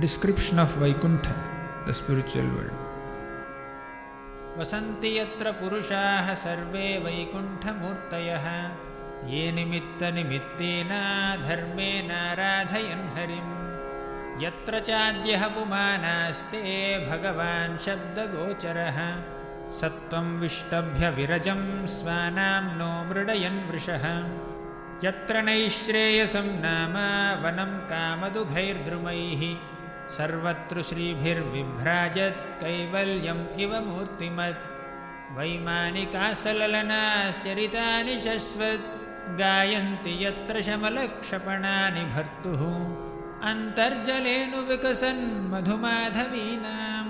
description of Vaikuntha, the spiritual world. वसन्ति यत्र पुरुषाः सर्वे वैकुण्ठमूर्तयः ये निमित्तनिमित्तेन धर्मेणाराधयन् हरिं यत्र चाद्यः पुमानास्ते भगवान् शब्दगोचरः सत्त्वं विष्टभ्यविरजं स्वानां नो मृडयन् वृषः यत्र नैश्रेयसं नाम वनं कामदुघैर्द्रुमैः सर्वत्र श्रीभिर्विभ्राजत् कैवल्यम् इव मूर्तिमत्। वैमानिकासललनाश्चरितानि शश्वत् गायन्ति यत्र शमलक्षपणानि भर्तुः। अन्तर्जलेनु विकसन् मधुमाधवीनां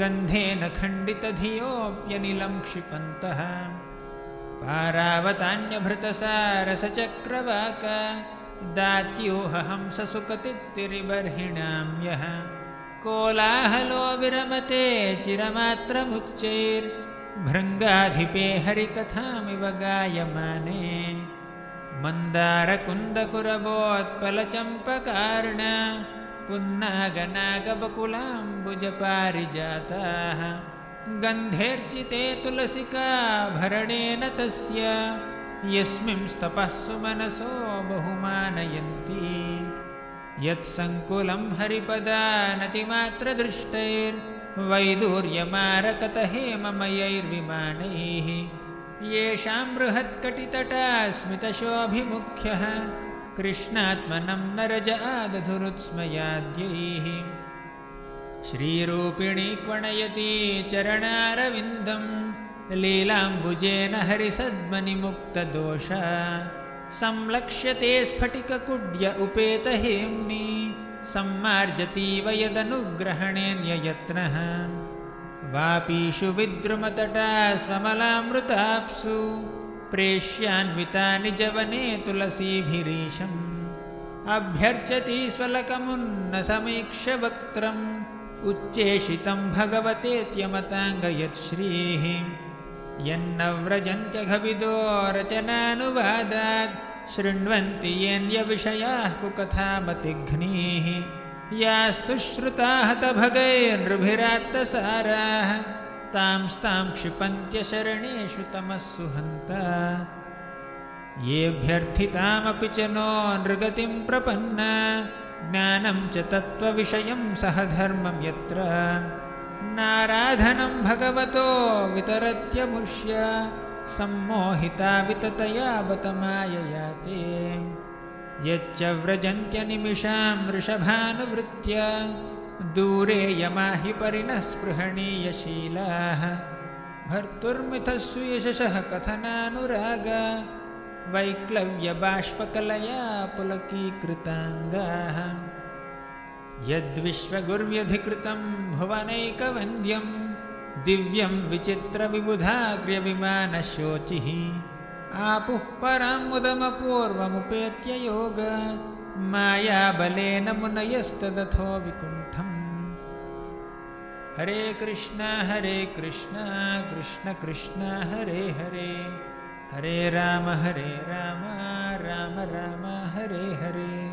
गन्धेन खण्डितधियोऽप्यनिलं क्षिपन्तः। पारावतान्यभृतसारसचक्रवाक दात्योहहंससुकतित्तिरिबर्हिणां यः कोलाहलो विरमते चिरमात्रमुच्चैर्भृङ्गाधिपे हरिकथामिव गायमाने। मन्दारकुन्दकुरवोत्पलचम्पकार्ण पुन्नागनागबकुलाम्बुजपारिजाताः। गन्धेर्चिते तुलसिकाभरणेन तस्य यस्मिंस्तपः सुमनसो बहुमानयन्ति। यत्सङ्कुलं हरिपदानतिमात्रदृष्टैर्वैदूर्यमारकतहेममयैर्विमानैः येषां बृहत्कटितटास्मितशोऽभिमुख्यः कृष्णात्मनं नरज आदधुरुत्स्मयाद्यैः। श्रीरूपिणी क्वणयती चरणारविन्दम् लीलाम्बुजेन हरिसद्मनिमुक्तदोष संलक्ष्यते स्फटिककुड्य उपेतहेम्नि सम्मार्जतीव यदनुग्रहणेऽन्ययत्नः वापीषु विद्रुमतटा स्वमलामृताप्सु। प्रेष्यान्विता निजवने तुलसीभिरीशम्। अभ्यर्चति स्वलकमुन्न समीक्ष्य वक्त्रम् उच्चेषितं भगवतेत्यमताङ्गयत्श्रीः यन्नव्रजन्त्यघविदो रचनानुवादात् शृण्वन्ति येन्यविषयाः कुकथामतिघ्नीः यास्तु श्रुताः तभगैर्नृभिरात्तसाराः तांस्तां क्षिपन्त्यशरणेषु तमस्सु हन्ता येऽभ्यर्थितामपि च नो नृगतिं प्रपन्ना ज्ञानं च तत्त्वविषयं सह धर्मं यत्र नाराधनं भगवतो वितरत्यमुष्य सम्मोहिता विततया बतमायया ते यच्च व्रजन्त्यनिमिषां वृषभानुवृत्य दूरे यमाहि परिणः स्पृहणीयशीलाः भर्तुर्मिथस्सु यशसः कथनानुराग वैक्लव्यबाष्पकलया पुलकीकृताङ्गाः यद्विश्वगुर्व्यधिकृतं भुवनैकवन्द्यं दिव्यं विचित्रविबुधाग्र्यविमानशोचिः आपुः परां मुदमपूर्वमुपेत्य योग मायाबलेन मुनयस्तदथो विकुण्ठम्। हरे कृष्ण हरे कृष्ण कृष्ण कृष्ण हरे हरे। हरे राम हरे राम राम राम हरे हरे